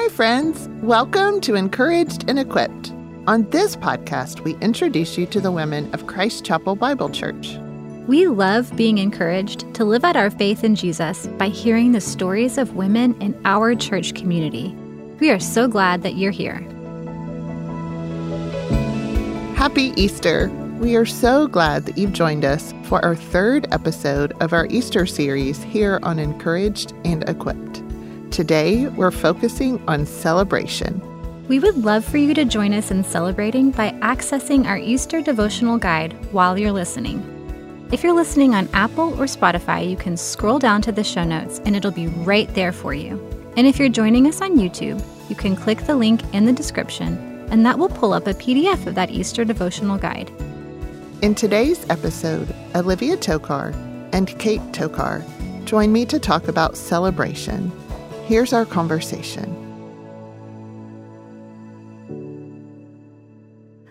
Hi, friends. Welcome to Encouraged and Equipped. On this podcast, we introduce you to the women of Christ Chapel Bible Church. We love being encouraged to live out our faith in Jesus by hearing the stories of women in our church community. We are so glad that you're here. Happy Easter! We are so glad that you've joined us for our third episode of our Easter series here on Encouraged and Equipped. Today, we're focusing on celebration. We would love for you to join us in celebrating by accessing our Easter devotional guide while you're listening. If you're listening on Apple or Spotify, you can scroll down to the show notes and it'll be right there for you. And if you're joining us on YouTube, you can click the link in the description and that will pull up a PDF of that Easter devotional guide. In today's episode, Olivia Tokar and Kate Tokar join me to talk about celebration. Here's our conversation.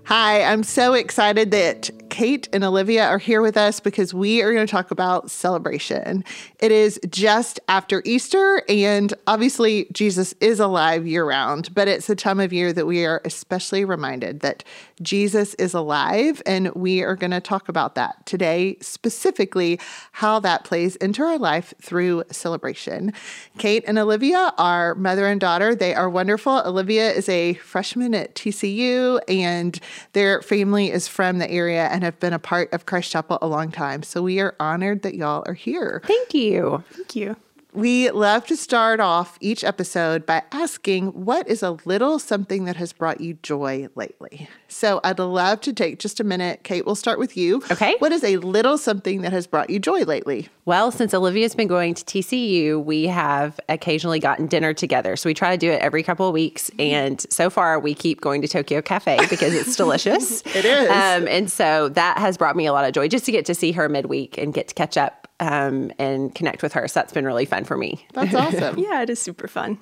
Hi, I'm so excited that Kate and Olivia are here with us because we are going to talk about celebration. It is just after Easter, and obviously, Jesus is alive year round, but it's a time of year that we are especially reminded that Jesus is alive, and we are going to talk about that today, specifically how that plays into our life through celebration. Kate and Olivia are mother and daughter. They are wonderful. Olivia is a freshman at TCU, and their family is from the area and have been a part of Christ Chapel a long time. So we are honored that y'all are here. Thank you. Thank you. We love to start off each episode by asking what is a little something that has brought you joy lately? So I'd love to take just a minute. Kate, we'll start with you. Okay. What is a little something that has brought you joy lately? Well, since Olivia's been going to TCU, we have occasionally gotten dinner together. So we try to do it every couple of weeks. And so far, we keep going to Tokyo Cafe because it's delicious. it is. Um, and so that has brought me a lot of joy just to get to see her midweek and get to catch up um, and connect with her. So that's been really fun for me. That's awesome. Yeah, it is super fun.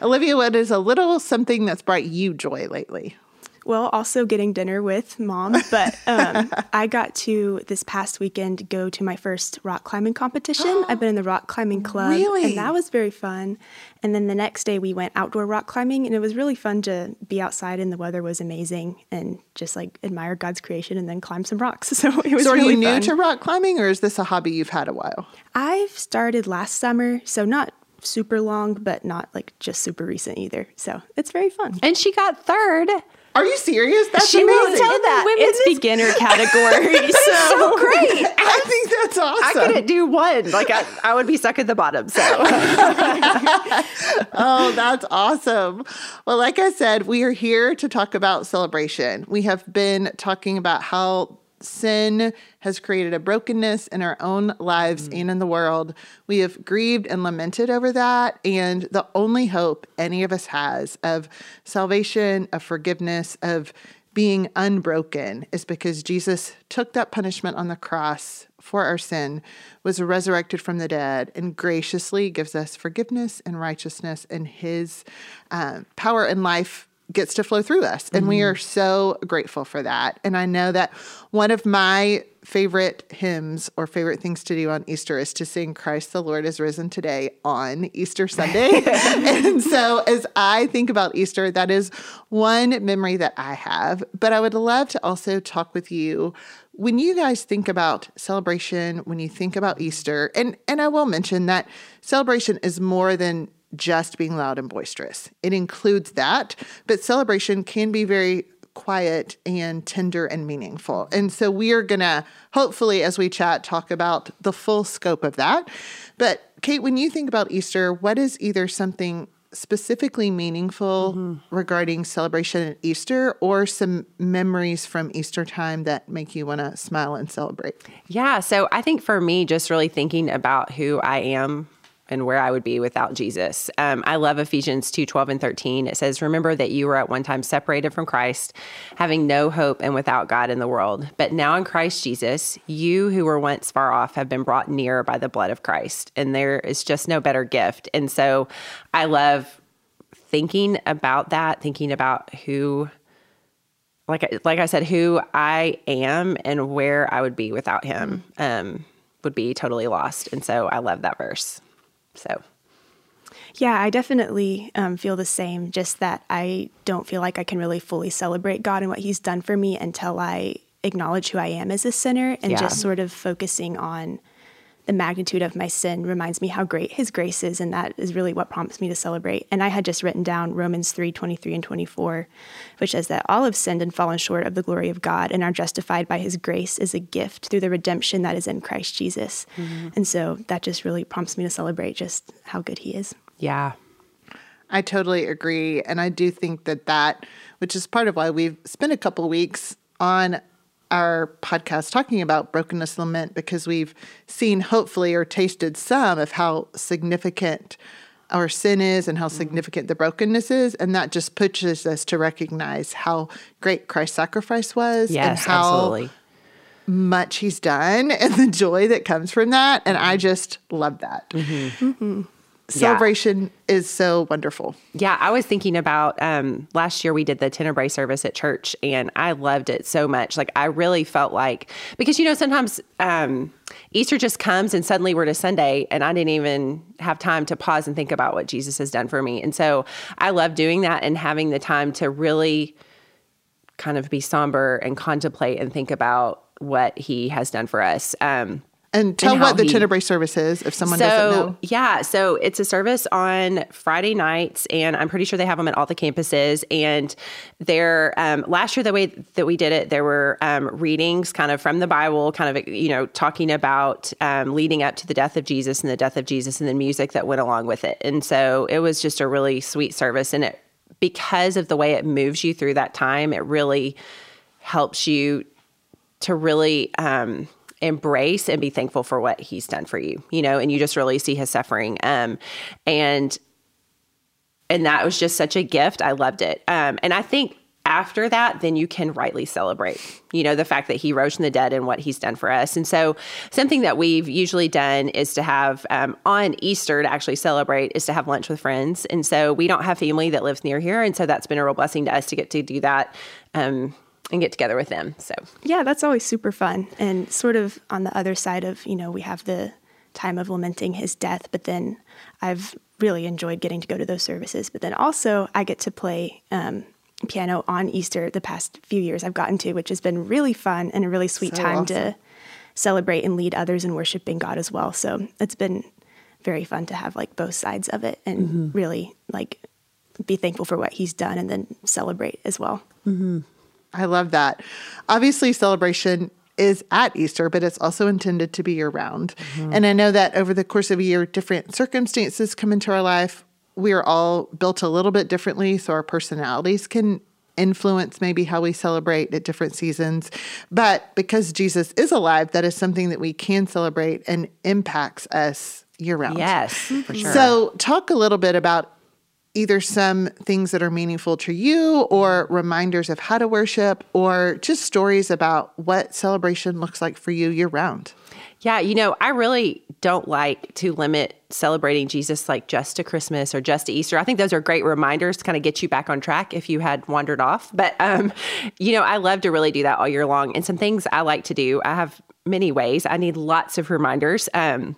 Olivia, what is a little something that's brought you joy lately? Well, also getting dinner with mom, but um, I got to this past weekend go to my first rock climbing competition. I've been in the rock climbing club, Really? and that was very fun. And then the next day we went outdoor rock climbing, and it was really fun to be outside, and the weather was amazing, and just like admire God's creation and then climb some rocks. So it was So are really you new fun. to rock climbing or is this a hobby you've had a while? I've started last summer, so not super long, but not like just super recent either. So it's very fun. And she got third. Are you serious? That's She amazing. won't tell that. Women's in beginner category. so great. I think that's awesome. I couldn't do one. Like I, I would be stuck at the bottom. So Oh, that's awesome. Well, like I said, we are here to talk about celebration. We have been talking about how sin has created a brokenness in our own lives and in the world. We have grieved and lamented over that. And the only hope any of us has of salvation, of forgiveness, of being unbroken is because Jesus took that punishment on the cross for our sin, was resurrected from the dead, and graciously gives us forgiveness and righteousness, and his um, power and life gets to flow through us. And we mm-hmm. are so grateful for that. And I know that one of my favorite hymns or favorite things to do on Easter is to sing Christ the Lord is risen today on Easter Sunday. and so as I think about Easter, that is one memory that I have. But I would love to also talk with you when you guys think about celebration, when you think about Easter, and and I will mention that celebration is more than just being loud and boisterous. It includes that, but celebration can be very quiet and tender and meaningful. And so we are going to hopefully as we chat talk about the full scope of that. But Kate, when you think about Easter, what is either something specifically meaningful mm-hmm. regarding celebration at Easter or some memories from Easter time that make you want to smile and celebrate? Yeah. So I think for me, just really thinking about who I am and where I would be without Jesus. Um, I love Ephesians 2 12 and 13. It says, Remember that you were at one time separated from Christ, having no hope and without God in the world. But now in Christ Jesus, you who were once far off have been brought near by the blood of Christ. And there is just no better gift. And so I love thinking about that, thinking about who like I- like I said, who I am and where I would be without him um, would be totally lost. And so I love that verse. So Yeah, I definitely um, feel the same. Just that I don't feel like I can really fully celebrate God and what He's done for me until I acknowledge who I am as a sinner and Yeah. just sort of focusing on the magnitude of my sin reminds me how great his grace is and that is really what prompts me to celebrate and i had just written down romans 3 23 and 24 which says that all have sinned and fallen short of the glory of god and are justified by his grace as a gift through the redemption that is in christ jesus mm-hmm. and so that just really prompts me to celebrate just how good he is Yeah. I totally agree. And I do think that that, which is part of why we've spent a couple weeks on our podcast talking about brokenness lament, because we've seen hopefully or tasted some of how significant our sin is and how mm. significant the brokenness is. And that just pushes us to recognize how great Christ's sacrifice was and how absolutely. much he's done and the joy that comes from that. And I mm-hmm. just love that. Mm-hmm. Mm-hmm. Celebration is so wonderful. Yeah, I was thinking about um, last year we did the Tenebrae service at church, and I loved it so much. Like I really felt like because you know sometimes um, Easter just comes and suddenly we're to Sunday, and I didn't even have time to pause and think about what Jesus has done for me. And so I love doing that and having the time to really kind of be somber and contemplate and think about what He has done for us. Um, And tell how what the he- Tenebrae service is if someone so, doesn't know. Yeah, so it's a service on Friday nights, and I'm pretty sure they have them at all the campuses. And they're um, last year the way that we did it, there were um, readings kind of from the Bible, kind of you know talking about um, leading up to the death of Jesus and the death of Jesus, and then music that went along with it. And so it was just a really sweet service, and it because of the way it moves you through that time, it really helps you to really um, embrace and be thankful for what he's done for you, you know, and you just really see his suffering. Um, and and that was just such a gift. I loved it. Um, and I think after that, then you can rightly celebrate, you know, the fact that he rose from the dead and what he's done for us. And so, something that we've usually done is to have um, on Easter to actually celebrate is to have lunch with friends. And so, we don't have family that lives near here. And so, that's been a real blessing to us to get to do that um, and get together with them. So, Yeah, that's always super fun. And sort of on the other side of, you know, we have the time of lamenting his death, but then I've really enjoyed getting to go to those services. But then also, I get to play um, piano on Easter the past few years I've gotten to, which has been really fun and a really sweet So time awesome. to celebrate and lead others in worshiping God as well. So it's been very fun to have like both sides of it and really like be thankful for what he's done and then celebrate as well. I love that. Obviously, celebration is at Easter, but it's also intended to be year round. Mm-hmm. And I know that over the course of a year, different circumstances come into our life. We are all built a little bit differently, so our personalities can influence maybe how we celebrate at different seasons. But because Jesus is alive, that is something that we can celebrate and impacts us year round. yes, for sure. So, talk a little bit about either some things that are meaningful to you or reminders of how to worship or just stories about what celebration looks like for you year round. Yeah, you know, I really don't like to limit celebrating Jesus like just to Christmas or just to Easter. I think those are great reminders to kind of get you back on track if you had wandered off. But um, you know, I love to really do that all year long. And some things I like to do, I have many ways. I need lots of reminders. Um,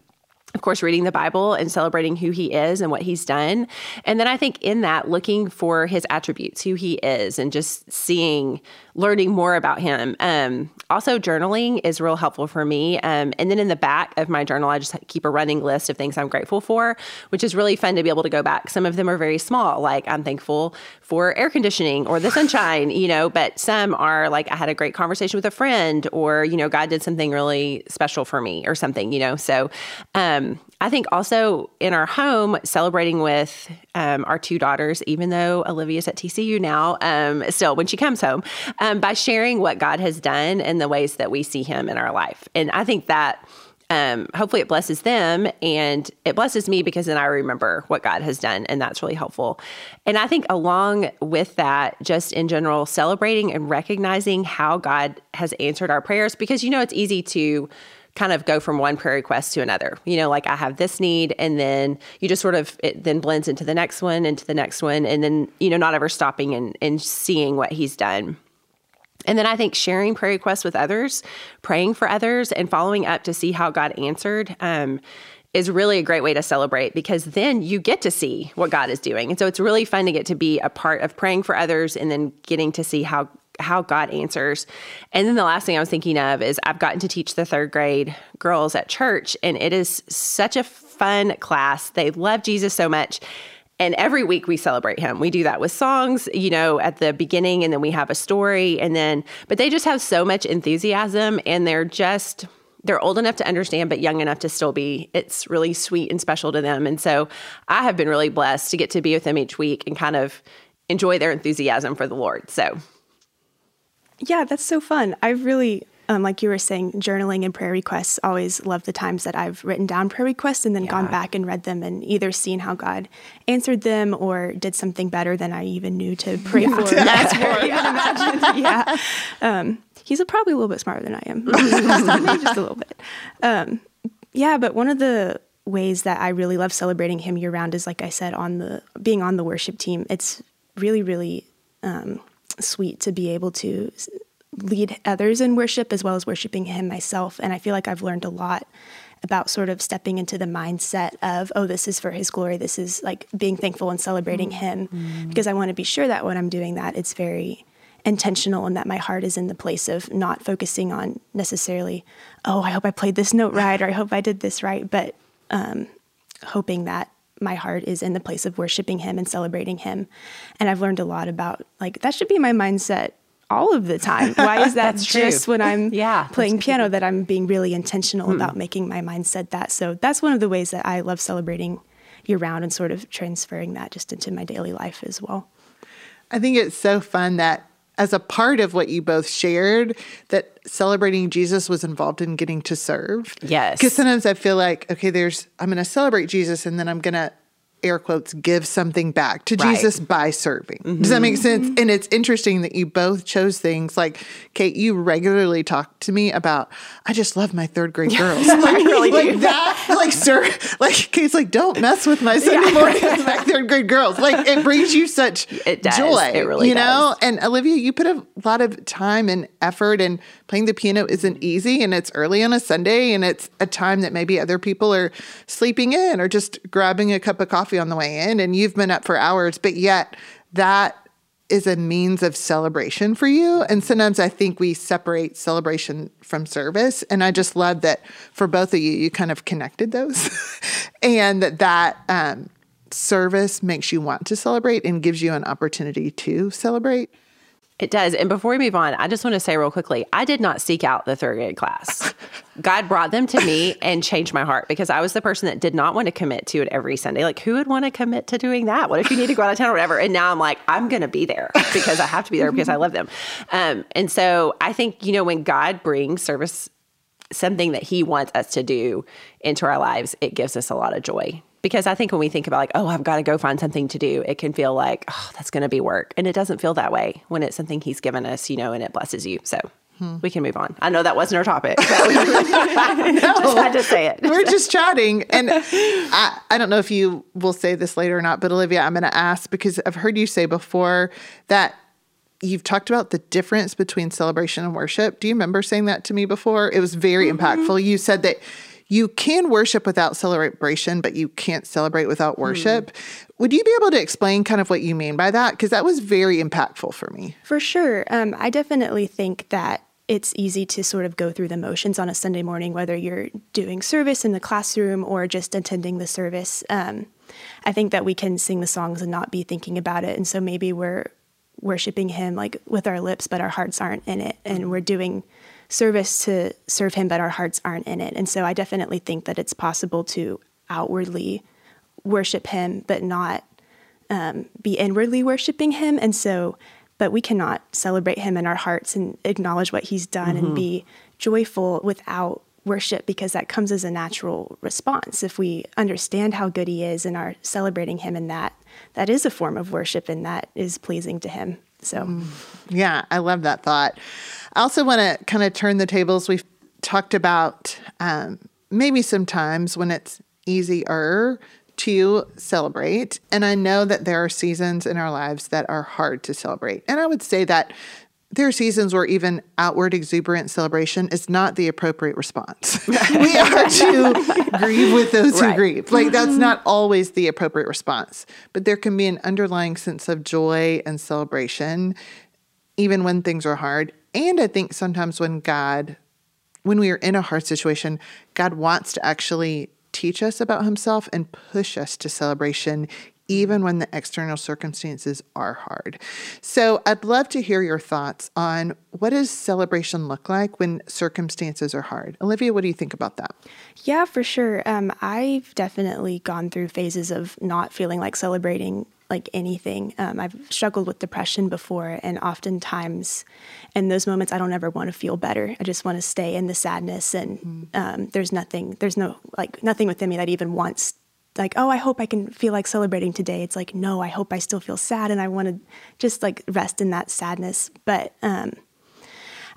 of course, reading the Bible and celebrating who he is and what he's done. And then I think in that, looking for his attributes, who he is, and just seeing, learning more about him. Um, also, journaling is real helpful for me. Um, and then in the back of my journal, I just keep a running list of things I'm grateful for, which is really fun to be able to go back. Some of them are very small, like I'm thankful for air conditioning or the sunshine, you know, but some are like I had a great conversation with a friend or, you know, God did something really special for me or something, you know. So, um, I think also in our home, celebrating with um, our two daughters, even though Olivia's at TCU now, um, still when she comes home, um, by sharing what God has done and the ways that we see Him in our life. And I think that um, hopefully it blesses them and it blesses me because then I remember what God has done, and that's really helpful. And I think along with that, just in general, celebrating and recognizing how God has answered our prayers, because you know it's easy to kind of go from one prayer request to another. You know, like I have this need, and then you just sort of it then blends into the next one, into the next one, and then you know not ever stopping and, and seeing what He's done. And then I think sharing prayer requests with others, praying for others, and following up to see how God answered. Um, is really a great way to celebrate because then you get to see what God is doing. And so it's really fun to get to be a part of praying for others and then getting to see how how God answers. And then the last thing I was thinking of is I've gotten to teach the third grade girls at church, and it is such a fun class. They love Jesus so much. And every week we celebrate him. We do that with songs, you know, at the beginning, and then we have a story. And then, but they just have so much enthusiasm and they're just, they're old enough to understand, but young enough to still be. It's really sweet and special to them. And so I have been really blessed to get to be with them each week and kind of enjoy their enthusiasm for the Lord. So, yeah, that's so fun. I really, um, like you were saying, journaling and prayer requests. Always love the times that I've written down prayer requests and then yeah. gone back and read them and either seen how God answered them or did something better than I even knew to pray for. That's for. Even imagine. yeah. Um, he's a, probably a little bit smarter than I am, just a little bit. Um, yeah, but one of the ways that I really love celebrating him year round is, like I said, on the being on the worship team. It's really, really um, sweet to be able to lead others in worship as well as worshiping him myself. And I feel like I've learned a lot about sort of stepping into the mindset of, oh, this is for his glory. This is like being thankful and celebrating mm-hmm. him. Because I want to be sure that when I'm doing that, it's very intentional and that my heart is in the place of not focusing on necessarily, oh, I hope I played this note right or I hope I did this right, but um, hoping that my heart is in the place of worshiping him and celebrating him. And I've learned a lot about like that should be my mindset all of the time. Why is that just when I'm yeah, playing piano that I'm being really intentional hmm. about making my mindset that? So that's one of the ways that I love celebrating year round and sort of transferring that just into my daily life as well. I think it's so fun that as a part of what you both shared that celebrating Jesus was involved in getting to serve. Yes. Because sometimes I feel like, okay, there's, I'm going to celebrate Jesus and then I'm going to air quotes, give something back to right. Jesus by serving. Mm-hmm. Does that make sense? Mm-hmm. And it's interesting that you both chose things like, Kate, you regularly talk to me about, I just love my third grade girls. like, really like that, like, sir, like, Kate's like, don't mess with my Sunday yeah. mornings, my third grade girls. Like, it brings you such it does. joy. It really You know? Does. And Olivia, you put a lot of time and effort, and playing the piano isn't easy, and it's early on a Sunday, and it's a time that maybe other people are sleeping in or just grabbing a cup of coffee coffee on the way in and you've been up for hours, but yet that is a means of celebration for you. And sometimes I think we separate celebration from service. And I just love that for both of you, you kind of connected those and that that um, service makes you want to celebrate and gives you an opportunity to celebrate. It does. And before we move on, I just want to say real quickly I did not seek out the third grade class. God brought them to me and changed my heart because I was the person that did not want to commit to it every Sunday. Like, who would want to commit to doing that? What if you need to go out of town or whatever? And now I'm like, I'm going to be there because I have to be there because I love them. Um, and so I think, you know, when God brings service, something that He wants us to do into our lives, it gives us a lot of joy because I think when we think about like, oh, I've got to go find something to do, it can feel like, oh, that's going to be work. And it doesn't feel that way when it's something he's given us, you know, and it blesses you. So hmm. we can move on. I know that wasn't our topic. no, just had to say it. We're just chatting. And I, I don't know if you will say this later or not, but Olivia, I'm going to ask because I've heard you say before that you've talked about the difference between celebration and worship. Do you remember saying that to me before? It was very mm-hmm. impactful. You said that you can worship without celebration, but you can't celebrate without worship. Mm. Would you be able to explain kind of what you mean by that? Because that was very impactful for me. For sure. Um, I definitely think that it's easy to sort of go through the motions on a Sunday morning, whether you're doing service in the classroom or just attending the service. Um, I think that we can sing the songs and not be thinking about it. And so maybe we're worshiping Him like with our lips, but our hearts aren't in it. And we're doing service to serve him, but our hearts aren't in it. And so I definitely think that it's possible to outwardly worship him, but not um, be inwardly worshiping him. And so, but we cannot celebrate him in our hearts and acknowledge what he's done mm-hmm. and be joyful without worship because that comes as a natural response. If we understand how good he is and are celebrating him in that, that is a form of worship and that is pleasing to him. So, mm. yeah, I love that thought. I also want to kind of turn the tables. We've talked about um, maybe sometimes when it's easier to celebrate. And I know that there are seasons in our lives that are hard to celebrate. And I would say that there are seasons where even outward exuberant celebration is not the appropriate response. we are to grieve with those who grieve. Like that's not always the appropriate response, but there can be an underlying sense of joy and celebration even when things are hard. And I think sometimes when God when we are in a hard situation, God wants to actually teach us about himself and push us to celebration even when the external circumstances are hard. So, I'd love to hear your thoughts on what does celebration look like when circumstances are hard. Olivia, what do you think about that? Yeah, for sure. Um, I've definitely gone through phases of not feeling like celebrating like anything. Um, I've struggled with depression before, and oftentimes in those moments, I don't ever want to feel better. I just want to stay in the sadness, and um, there's nothing, there's no like nothing within me that even wants. Like, oh, I hope I can feel like celebrating today. It's like, no, I hope I still feel sad and I want to just like rest in that sadness. But um,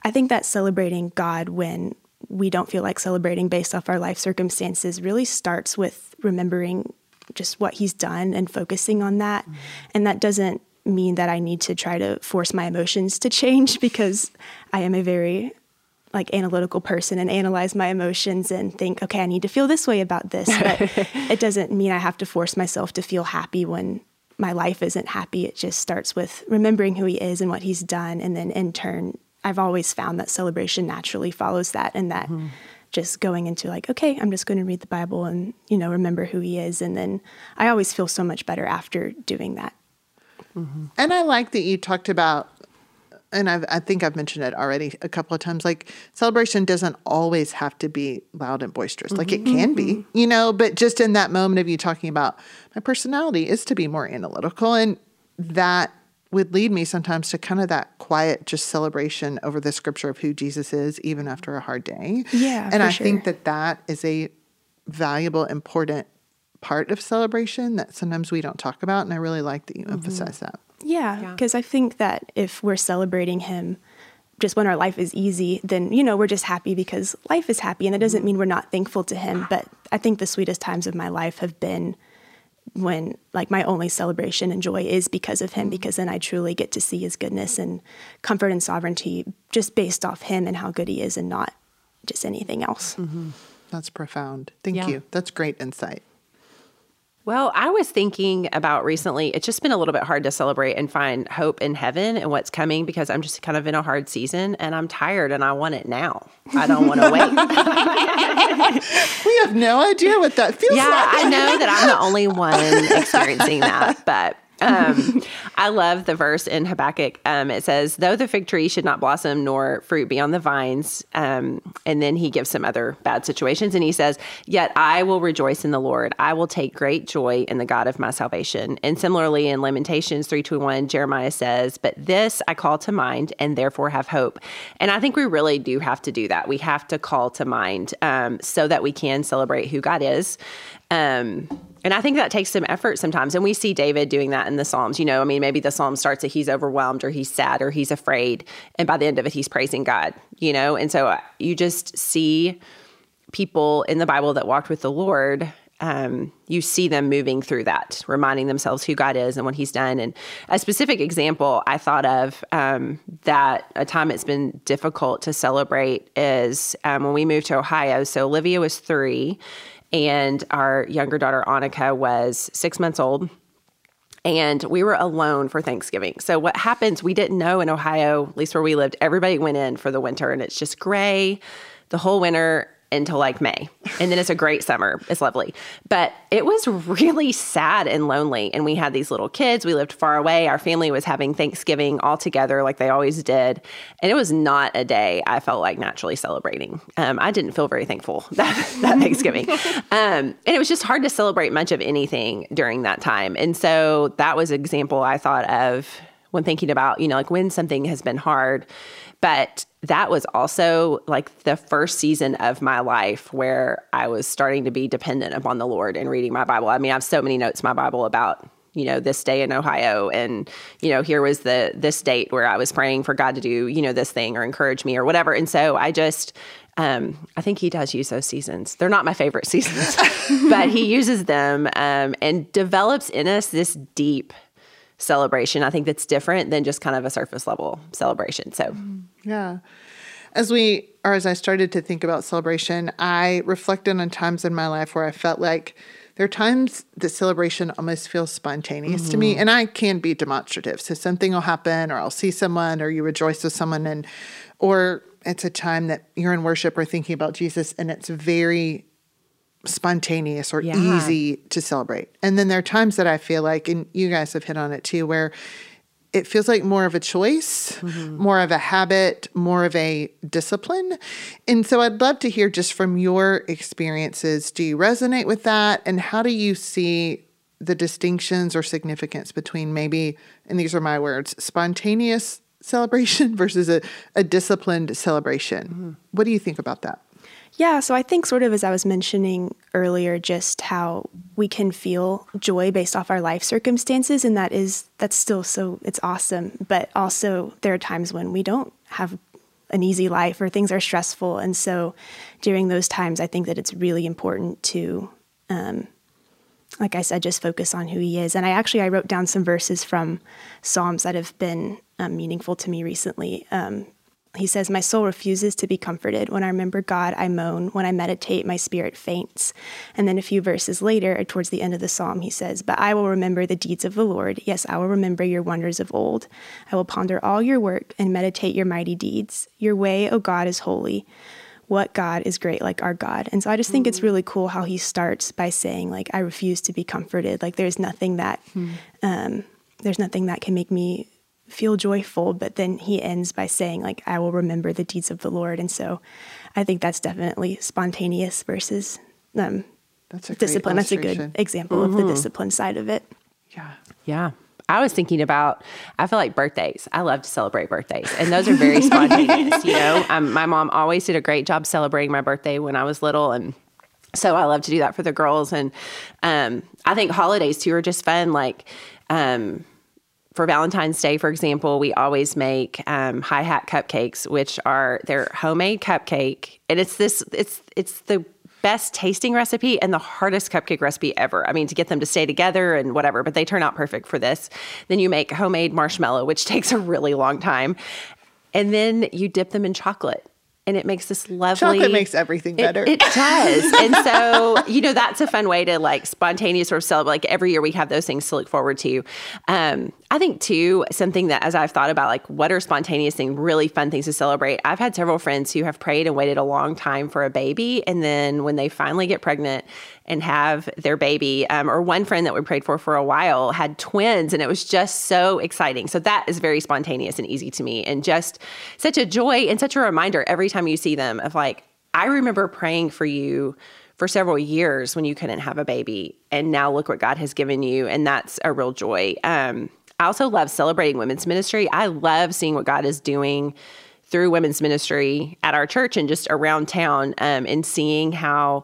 I think that celebrating God when we don't feel like celebrating based off our life circumstances really starts with remembering just what He's done and focusing on that. And that doesn't mean that I need to try to force my emotions to change because I am a very like analytical person and analyze my emotions and think, okay, I need to feel this way about this. But it doesn't mean I have to force myself to feel happy when my life isn't happy. It just starts with remembering who he is and what he's done. And then in turn, I've always found that celebration naturally follows that and that mm-hmm. Just going into like, okay, I'm just going to read the Bible and, you know, remember who he is. And then I always feel so much better after doing that. Mm-hmm. And I like that you talked about, and I've, I think I've mentioned it already a couple of times. Like celebration doesn't always have to be loud and boisterous. Like it mm-hmm. can be, mm-hmm. you know, but just in that moment of you talking about my personality is to be more analytical, and that would lead me sometimes to kind of that quiet, just celebration over the scripture of who Jesus is, even after a hard day. Yeah, and for I think that that is a valuable, important part of celebration that sometimes we don't talk about, and I really like that you mm-hmm. emphasize that. Yeah, because I think that if we're celebrating him just when our life is easy, then, you know, we're just happy because life is happy. And that doesn't mm-hmm. mean we're not thankful to him. But I think the sweetest times of my life have been when, like, my only celebration and joy is because of him, mm. because then I truly get to see his goodness and comfort and sovereignty just based off him and how good he is and not just anything else. Mm-hmm. That's profound. Thank Yeah. you. That's great insight. Well, I was thinking about recently, it's just been a little bit hard to celebrate and find hope in heaven and what's coming because I'm just kind of in a hard season and I'm tired and I want it now. I don't want to wait. We have no idea what that feels yeah, like. Yeah, I know that I'm the only one experiencing that, but um, I love the verse in Habakkuk. Um, it says, "Though the fig tree should not blossom nor fruit be on the vines," um, and then he gives some other bad situations, and he says, "Yet I will rejoice in the Lord; I will take great joy in the God of my salvation." And similarly, in Lamentations three two one, Jeremiah says, "But this I call to mind, and therefore have hope." And I think we really do have to do that. We have to call to mind um, so that we can celebrate who God is. Um, and I think that takes some effort sometimes. And we see David doing that in the Psalms. You know, I mean, maybe the Psalm starts that he's overwhelmed or he's sad or he's afraid. And by the end of it, he's praising God, you know? And so uh, you just see people in the Bible that walked with the Lord. Um, you see them moving through that, reminding themselves who God is and what He's done. And a specific example I thought of um, that a time it's been difficult to celebrate is um, when we moved to Ohio. So Olivia was three, and our younger daughter Annika was six months old and we were alone for Thanksgiving. So what happens, we didn't know in Ohio, at least where we lived, everybody went in for the winter and it's just gray the whole winter until like May. And then it's a great summer. It's lovely. But it was really sad and lonely. And we had these little kids. We lived far away. Our family was having Thanksgiving all together like they always did. And it was not a day I felt like naturally celebrating. Um, I didn't feel very thankful that, that Thanksgiving. Um, and it was just hard to celebrate much of anything during that time. And so that was an example I thought of when thinking about, you know, like when something has been hard. But that was also like the first season of my life where I was starting to be dependent upon the Lord and reading my Bible. I mean, I have so many notes in my Bible about you know this day in ohio and you know here was the this date where i was praying for god to do you know this thing or encourage me or whatever and so i just um, I think he does use those seasons. They're not my favorite seasons, but he uses them um, and develops in us this deep celebration. I think that's different than just kind of a surface level celebration. So, mm-hmm. Yeah. As we, or as I started to think about celebration, I reflected on times in my life where I felt like there are times that celebration almost feels spontaneous to me, mm-hmm. and I can be demonstrative. So something will happen, or I'll see someone, or you rejoice with someone, and or it's a time that you're in worship or thinking about Jesus, and it's very spontaneous or Yeah. easy to celebrate. And then there are times that I feel like, and you guys have hit on it too, where it feels like more of a choice, mm-hmm. more of a habit, more of a discipline. And so I'd love to hear just from your experiences do you resonate with that? And how do you see the distinctions or significance between maybe, and these are my words, spontaneous celebration versus a, a disciplined celebration? Mm-hmm. What do you think about that? Yeah, so I think sort of as I was mentioning earlier, just how we can feel joy based off our life circumstances, and that is that's still so it's awesome. But also there are times when we don't have an easy life or things are stressful, and so during those times, I think that it's really important to, um, like I said, just focus on who He is. And I actually I wrote down some verses from Psalms that have been um, meaningful to me recently. Um, he says, My soul refuses to be comforted. When I remember God, I moan. When I meditate, my spirit faints. And then a few verses later, towards the end of the psalm, he says, But I will remember the deeds of the Lord. Yes, I will remember your wonders of old. I will ponder all your work and meditate your mighty deeds. Your way, O God, is holy. What God is great like our God? And so I just think it's really cool how he starts by saying, like, I refuse to be comforted. Like, there's nothing that, um, there's nothing that can make me feel joyful but then he ends by saying like i will remember the deeds of the lord and so i think that's definitely spontaneous versus um, That's a discipline that's a good illustration. example of the discipline side of it Yeah. yeah. I was thinking about, I feel like birthdays. I love to celebrate birthdays, and those are very spontaneous. You know, um, my mom always did a great job celebrating my birthday when I was little, and so I love to do that for the girls. And um, I think holidays too are just fun. Like um, for Valentine's Day, for example, we always make um, hi hat cupcakes, which are they're homemade cupcake, and it's this it's it's the best tasting recipe and the hardest cupcake recipe ever. I mean, to get them to stay together and whatever, but they turn out perfect for this. Then you make homemade marshmallow, which takes a really long time, and then you dip them in chocolate. And it makes this lovely. Chocolate makes everything It- better. It, does. and so, you know, that's a fun way to like spontaneous sort of celebrate. Like every year we have those things to look forward to. Um, I think too, something that as I've thought about like what are spontaneous things, really fun things to celebrate. I've had several friends who have prayed and waited a long time for a baby. And then when they finally get pregnant and have their baby, um, or one friend that we prayed for for a while had twins and it was just so exciting. So that is very spontaneous and easy to me and just such a joy and such a reminder every time you see them of like, I remember praying for you for several years when you couldn't have a baby. And now look what God has given you. And that's a real joy. Um, I also love celebrating women's ministry. I love seeing what God is doing through women's ministry at our church and just around town um, and seeing how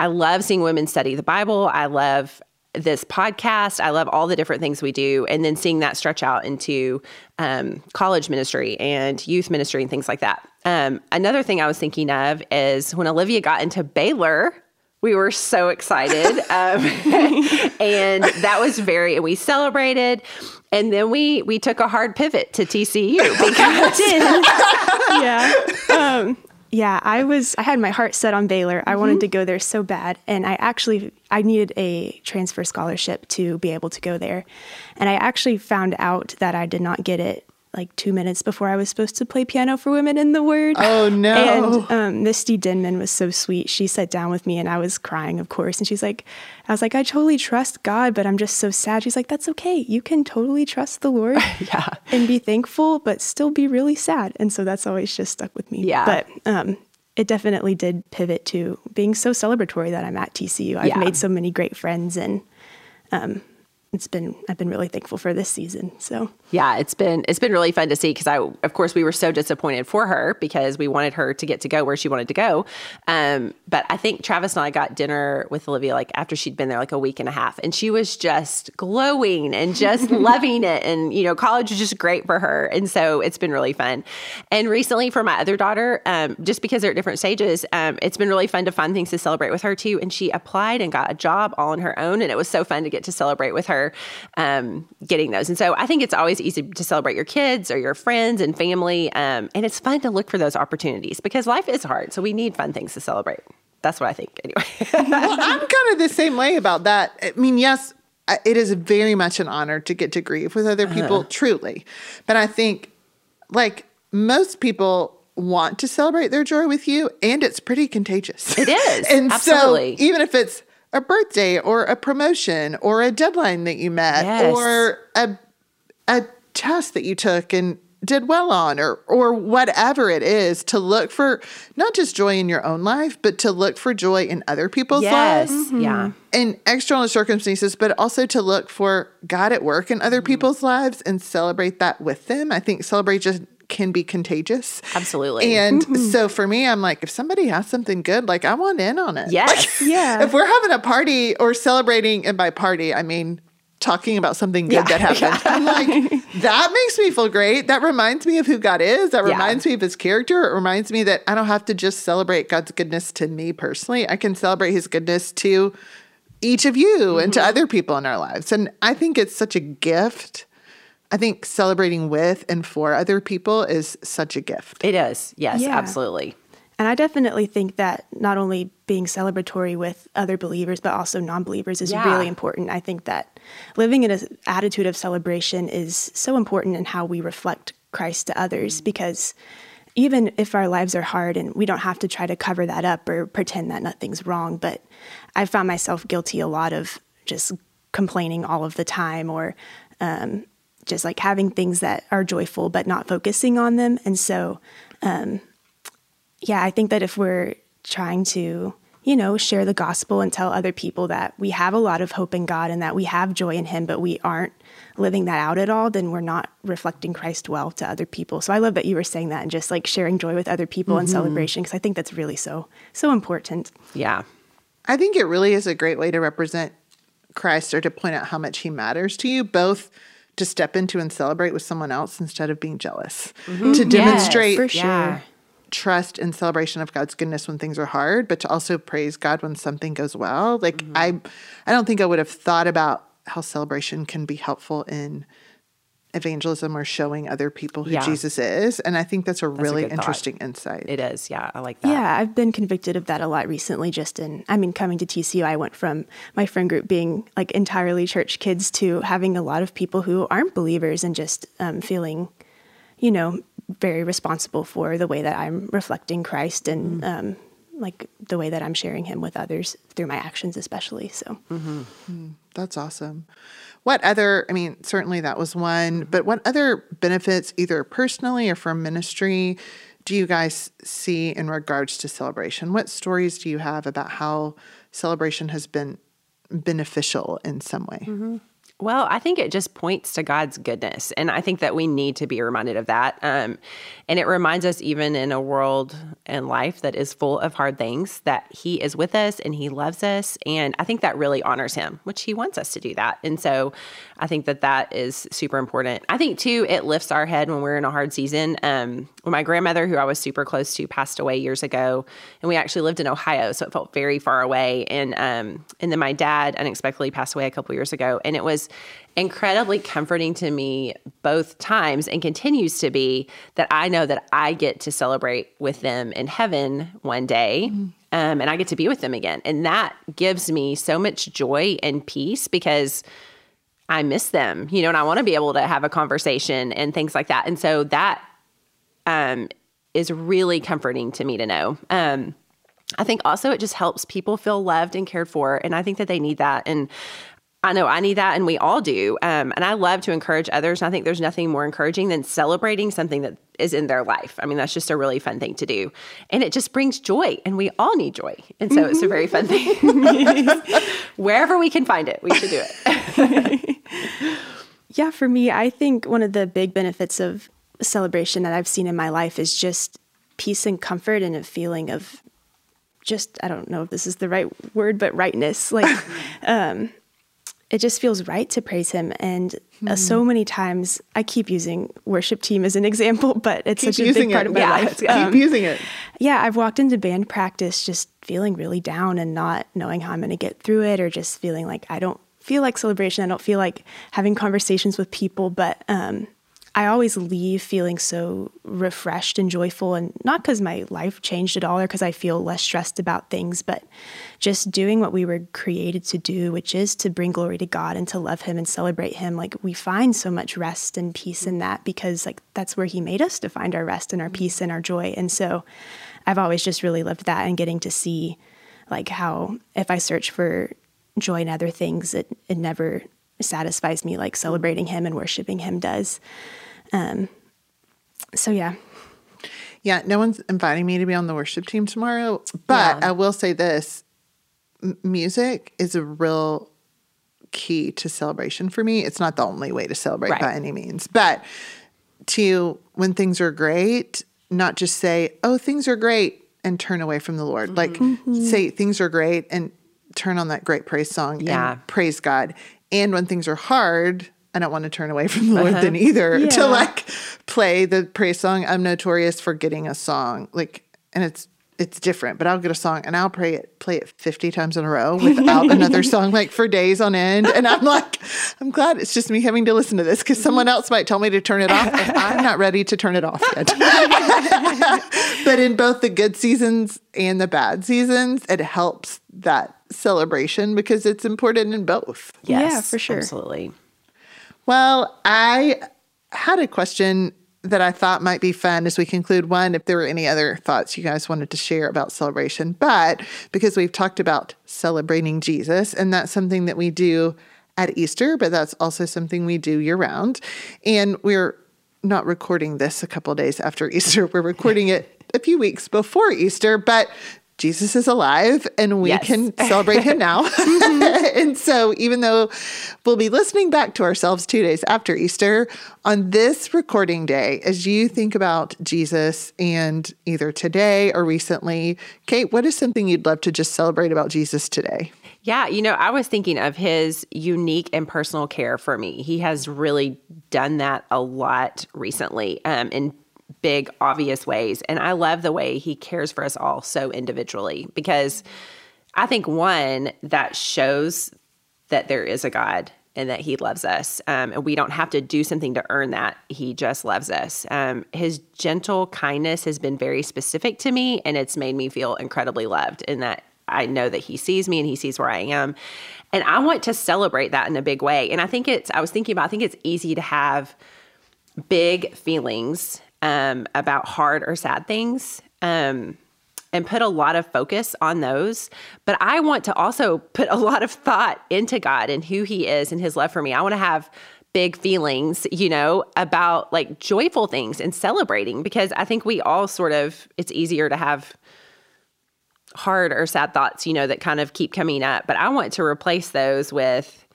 I love seeing women study the Bible. I love this podcast. I love all the different things we do. And then seeing that stretch out into um, college ministry and youth ministry and things like that. Um, another thing I was thinking of is when Olivia got into Baylor, we were so excited. Um, and that was very, and we celebrated. And then we we took a hard pivot to TCU because yeah. Um, yeah, I was I had my heart set on Baylor. I wanted mm-hmm. to go there so bad and I actually I needed a transfer scholarship to be able to go there. And I actually found out that I did not get it like 2 minutes before I was supposed to play piano for women in the word. Oh, no. And um, Misty Denman was so sweet. She sat down with me and I was crying, of course. And she's like, I was like, I totally trust God, but I'm just so sad. She's like, that's okay. You can totally trust the Lord Yeah. and be thankful, but still be really sad. And so that's always just stuck with me. Yeah. But um, it definitely did pivot to being so celebratory that I'm at TCU. I've Yeah. made so many great friends and um, it's been, I've been really thankful for this season. So Yeah, it's been it's been really fun to see because I of course we were so disappointed for her because we wanted her to get to go where she wanted to go. Um, but I think Travis and I got dinner with Olivia like after she'd been there like a week and a half, and she was just glowing and just loving it. And you know, college was just great for her, and so it's been really fun. And recently for my other daughter, um, just because they're at different stages, um, it's been really fun to find things to celebrate with her too. And she applied and got a job all on her own, and it was so fun to get to celebrate with her. um, getting those. And so I think it's always easy to celebrate your kids or your friends and family. Um, and it's fun to look for those opportunities because life is hard. So we need fun things to celebrate. That's what I think, anyway. well, I'm kind of the same way about that. I mean, yes, it is very much an honor to get to grieve with other people, uh-huh. truly. But I think, like most people, want to celebrate their joy with you, and it's pretty contagious. It is. and Absolutely. so, even if it's a birthday or a promotion or a deadline that you met yes. or a a test that you took and did well on or or whatever it is to look for not just joy in your own life but to look for joy in other people's yes. lives mm-hmm. yeah in external circumstances but also to look for god at work in other mm-hmm. people's lives and celebrate that with them i think celebration can be contagious absolutely and mm-hmm. so for me i'm like if somebody has something good like i want in on it yes like, yeah if we're having a party or celebrating and by party i mean talking about something good yeah, that happened. Yeah. I'm like, that makes me feel great. That reminds me of who God is. That reminds yeah. me of his character. It reminds me that I don't have to just celebrate God's goodness to me personally. I can celebrate his goodness to each of you mm-hmm. and to mm-hmm. other people in our lives. And I think it's such a gift. I think celebrating with and for other people is such a gift. It is. Yes, absolutely. And I definitely think that not only being celebratory with other believers, but also non believers is yeah. really important. I think that living in an attitude of celebration is so important in how we reflect Christ to others because even if our lives are hard and we don't have to try to cover that up or pretend that nothing's wrong, but I found myself guilty a lot of just complaining all of the time or um, just like having things that are joyful but not focusing on them. And so, um, yeah, I think that if we're trying to, you know, share the gospel and tell other people that we have a lot of hope in God and that we have joy in Him, but we aren't living that out at all, then we're not reflecting Christ well to other people. So I love that you were saying that and just like sharing joy with other people mm-hmm. and celebration because I think that's really so so important. Yeah. I think it really is a great way to represent Christ or to point out how much he matters to you, both to step into and celebrate with someone else instead of being jealous. Mm-hmm. To demonstrate yes, for sure. Yeah trust and celebration of God's goodness when things are hard, but to also praise God when something goes well. Like mm-hmm. I I don't think I would have thought about how celebration can be helpful in evangelism or showing other people who yeah. Jesus is. And I think that's a that's really a interesting thought. insight. It is. Yeah. I like that. Yeah. I've been convicted of that a lot recently, just in, I mean, coming to TCU, I went from my friend group being like entirely church kids to having a lot of people who aren't believers and just um, feeling, you know, very responsible for the way that I'm reflecting Christ and mm-hmm. um, like the way that I'm sharing Him with others through my actions, especially. So mm-hmm. mm, that's awesome. What other? I mean, certainly that was one, but what other benefits, either personally or from ministry, do you guys see in regards to celebration? What stories do you have about how celebration has been beneficial in some way? Well, I think it just points to God's goodness. And I think that we need to be reminded of that. Um, and it reminds us, even in a world and life that is full of hard things, that He is with us and He loves us. And I think that really honors Him, which He wants us to do that. And so I think that that is super important. I think, too, it lifts our head when we're in a hard season. Um, when my grandmother, who I was super close to, passed away years ago, and we actually lived in Ohio, so it felt very far away. And um, and then my dad unexpectedly passed away a couple years ago, and it was incredibly comforting to me both times, and continues to be that I know that I get to celebrate with them in heaven one day. Mm-hmm. Um, and I get to be with them again. And that gives me so much joy and peace because I miss them, you know, and I want to be able to have a conversation and things like that. And so that um, is really comforting to me to know. Um, I think also it just helps people feel loved and cared for. And I think that they need that. And I know I need that, and we all do. Um, and I love to encourage others. And I think there's nothing more encouraging than celebrating something that is in their life. I mean, that's just a really fun thing to do. And it just brings joy, and we all need joy. And so mm-hmm. it's a very fun thing. Wherever we can find it, we should do it. yeah, for me, I think one of the big benefits of celebration that I've seen in my life is just peace and comfort and a feeling of just I don't know if this is the right word, but rightness. Like um, it just feels right to praise him. And uh, so hmm. many times, I keep using worship team as an example, but it's keep such a big part of my yeah, life. Keep um, using it. Yeah, I've walked into band practice just feeling really down and not knowing how I'm going to get through it, or just feeling like I don't feel like celebration. I don't feel like having conversations with people, but um, I always leave feeling so refreshed and joyful, and not because my life changed at all or because I feel less stressed about things, but just doing what we were created to do, which is to bring glory to God and to love Him and celebrate Him. Like we find so much rest and peace in that because like that's where He made us to find our rest and our peace and our joy. And so I've always just really loved that and getting to see like how if I search for joy in other things, it, it never satisfies me like celebrating Him and worshiping Him does. Um, so yeah. Yeah, no one's inviting me to be on the worship team tomorrow, but Yeah. I will say this M- music is a real key to celebration for me. It's not the only way to celebrate Right. by any means, but to when things are great, not just say, "Oh, things are great," and turn away from the Lord. Like say things are great and turn on that great praise song Yeah. and praise God. And when things are hard, I don't want to turn away from the Lord then uh-huh. either to like play the praise song. I'm notorious for getting a song like, and it's it's different, but I'll get a song and I'll play it play it 50 times in a row without another song like for days on end. And I'm like, I'm glad it's just me having to listen to this because someone else might tell me to turn it off and I'm not ready to turn it off yet. but in both the good seasons and the bad seasons, it helps that celebration because it's important in both. Yeah, for sure. Absolutely. Well, I had a question that I thought might be fun as we conclude. One, if there were any other thoughts you guys wanted to share about celebration, but because we've talked about celebrating Jesus, and that's something that we do at Easter, but that's also something we do year round. And we're not recording this a couple days after Easter, we're recording it a few weeks before Easter, but Jesus is alive and we Yes. can celebrate him now. and so, even though we'll be listening back to ourselves two days after Easter, on this recording day, as you think about Jesus and either today or recently, Kate, what is something you'd love to just celebrate about Jesus today? Yeah, you know, I was thinking of his unique and personal care for me. He has really done that a lot recently um, in big, obvious ways. And I love the way he cares for us all so individually because I think, one, that shows that there is a God and that he loves us. Um, and we don't have to do something to earn that. He just loves us. Um, his gentle kindness has been very specific to me, and it's made me feel incredibly loved in that I know that he sees me and he sees where I am. And I want to celebrate that in a big way. And I think it's, I was thinking about, I think it's easy to have big feelings um, about hard or sad things. Um, and put a lot of focus on those. But I want to also put a lot of thought into God and who He is and His love for me. I want to have big feelings, you know, about like joyful things and celebrating because I think we all sort of, it's easier to have hard or sad thoughts, you know, that kind of keep coming up. But I want to replace those with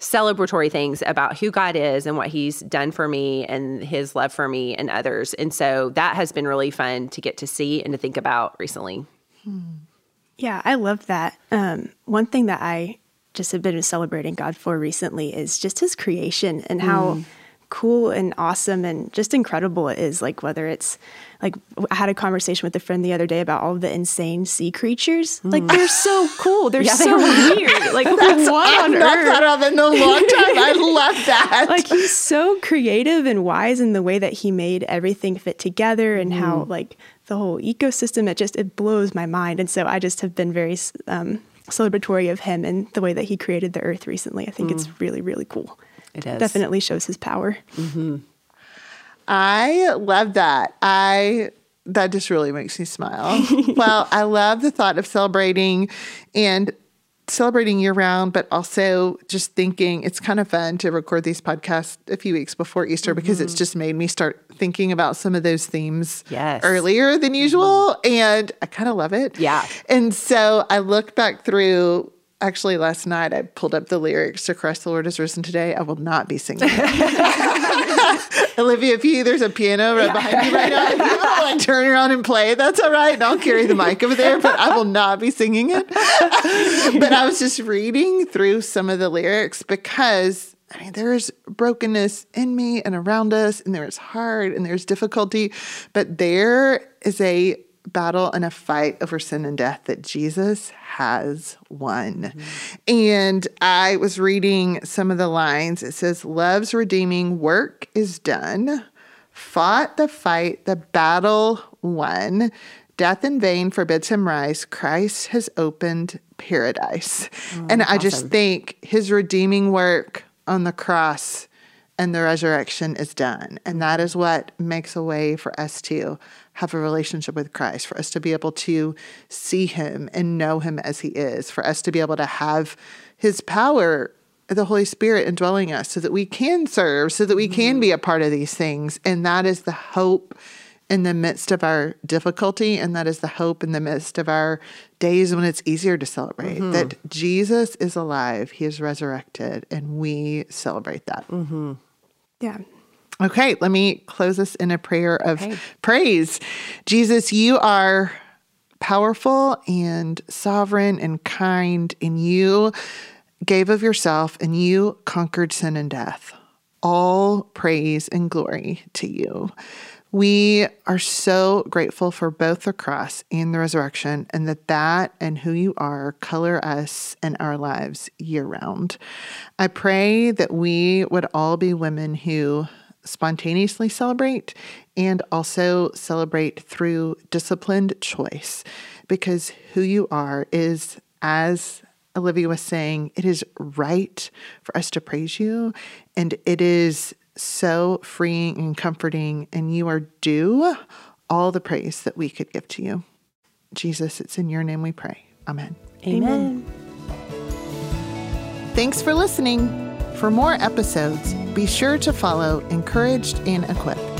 celebratory things about who God is and what He's done for me and His love for me and others. And so that has been really fun to get to see and to think about recently. Yeah, I love that. Um, one thing that I just have been celebrating God for recently is just his creation and how cool and awesome and just incredible it is. Like, whether it's like, I had a conversation with a friend the other day about all the insane sea creatures. Mm. Like, they're so cool. They're Yeah, they so are. weird. Like, what I've on not earth? thought of in a long time. I love that. like he's so creative and wise in the way that he made everything fit together and how mm-hmm. like the whole ecosystem it just it blows my mind and so i just have been very um, celebratory of him and the way that he created the earth recently i think it's mm. really really cool It is. definitely shows his power mm-hmm. I love that. I that just really makes me smile. well, I love the thought of celebrating and celebrating year round, but also just thinking it's kind of fun to record these podcasts a few weeks before Easter because it's mm-hmm. just made me start thinking about some of those themes Yes. earlier than mm-hmm. usual. And I kind of love it. Yeah. And so I looked back through. Actually, last night I pulled up the lyrics to Christ the Lord is risen today. I will not be singing. Olivia, if you there's a piano right behind you right now, if you want to like turn around and play, that's all right. And I'll carry the mic over there, but I will not be singing it. but I was just reading through some of the lyrics because I mean there is brokenness in me and around us, and there is hard and there's difficulty, but there is a battle and a fight over sin and death that Jesus has won. Mm-hmm. And I was reading some of the lines. It says, Love's redeeming work is done, fought the fight, the battle won. Death in vain forbids him rise. Christ has opened paradise. Oh, and I awesome. just think his redeeming work on the cross and the resurrection is done. And that is what makes a way for us to have a relationship with Christ, for us to be able to see him and know him as he is, for us to be able to have his power, the Holy Spirit indwelling us, so that we can serve, so that we mm-hmm. can be a part of these things. And that is the hope in the midst of our difficulty, and that is the hope in the midst of our days when it's easier to celebrate mm-hmm. that Jesus is alive, He is resurrected, and we celebrate that. Mm-hmm. Yeah. Okay, let me close this in a prayer of okay. praise. Jesus, you are powerful and sovereign and kind, and you gave of yourself and you conquered sin and death. All praise and glory to you. We are so grateful for both the cross and the resurrection, and that that and who you are color us and our lives year round. I pray that we would all be women who spontaneously celebrate and also celebrate through disciplined choice, because who you are is as Olivia was saying, it is right for us to praise you, and it is so freeing and comforting, and you are due all the praise that we could give to you. Jesus, it's in your name we pray. Amen. Amen. Thanks for listening. For more episodes, be sure to follow Encouraged and Equipped